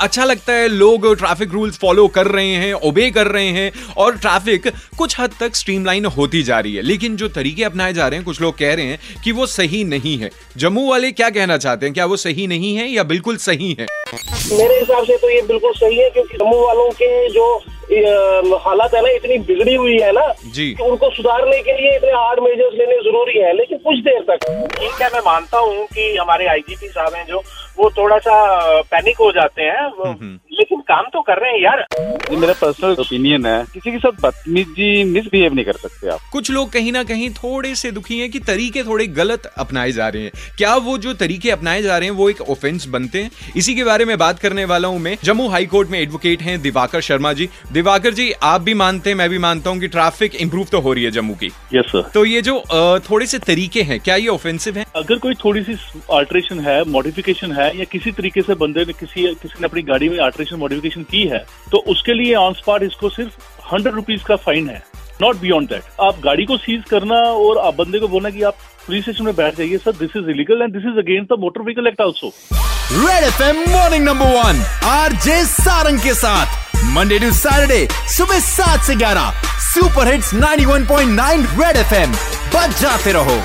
अच्छा लगता है, लोग ट्रैफ़िक रूल्स फॉलो कर रहे हैं ओबे कर रहे हैं और ट्रैफ़िक कुछ हद तक स्ट्रीमलाइन होती जा रही है। लेकिन जो तरीके अपनाए जा रहे हैं, कुछ लोग कह रहे हैं कि वो सही नहीं है। जम्मू वाले क्या कहना चाहते हैं? क्या वो सही नहीं है या बिल्कुल सही है? मेरे हिसाब से तो ये बिल्कुल सही है क्योंकि जम्मू वालों के जो हालात है ना इतनी बिगड़ी हुई है ना जी। कि उनको सुधारने के लिए इतने हार्ड मेजर्स लेने ज़रूरी है लेकिन कुछ देर तक ठीक है मैं मानता हूँ कि हमारे आईजीपी साहब हैं जो वो थोड़ा सा पैनिक हो जाते हैं लेकिन काम तो कर रहे हैं यार। ये मेरा पर्सनल ओपिनियन है। किसी के साथ बदतमीजी मिसबिहेव नहीं कर सकते आप। कुछ लोग कहीं ना कहीं थोड़े से दुखी हैं कि तरीके थोड़े गलत अपनाए जा रहे हैं। क्या वो जो तरीके अपनाए जा रहे हैं वो एक ऑफेंस बनते हैं? इसी के बारे में बात करने वाला हूँ मैं। जम्मू हाई कोर्ट में एडवोकेट हैं दिवाकर शर्मा जी। दिवाकर जी आप भी मानते हैं मैं भी मानता हूँ कि ट्रैफ़िक इंप्रूव तो हो रही है जम्मू की। यस सर तो ये जो थोड़े से तरीके हैं क्या ये ऑफेंसिव है? अगर कोई थोड़ी सी अल्ट्रेशन है मॉडिफिकेशन है या किसी तरीके से बंदे ने किसी किसी ने अपनी गाड़ी में अल्ट्रेशन मॉडिफिकेशन की है तो उसके लिए ऑन स्पॉट इसको सिर्फ़ हंड्रेड रुपीज़ का फाइन है नॉट बियॉन्ड दैट आप गाड़ी को सीज करना और आप बंदे को बोलना कि आप पुलिस स्टेशन में बैठ जाइए sir this is illegal and this is against the motor vehicle act also Red FM morning number one R J Sarang के साथ मंडे टू सैटरडे सुबह सात से ग्यारह सुपर हिट्स 91.9 रेड एफएम बच जाते रहो।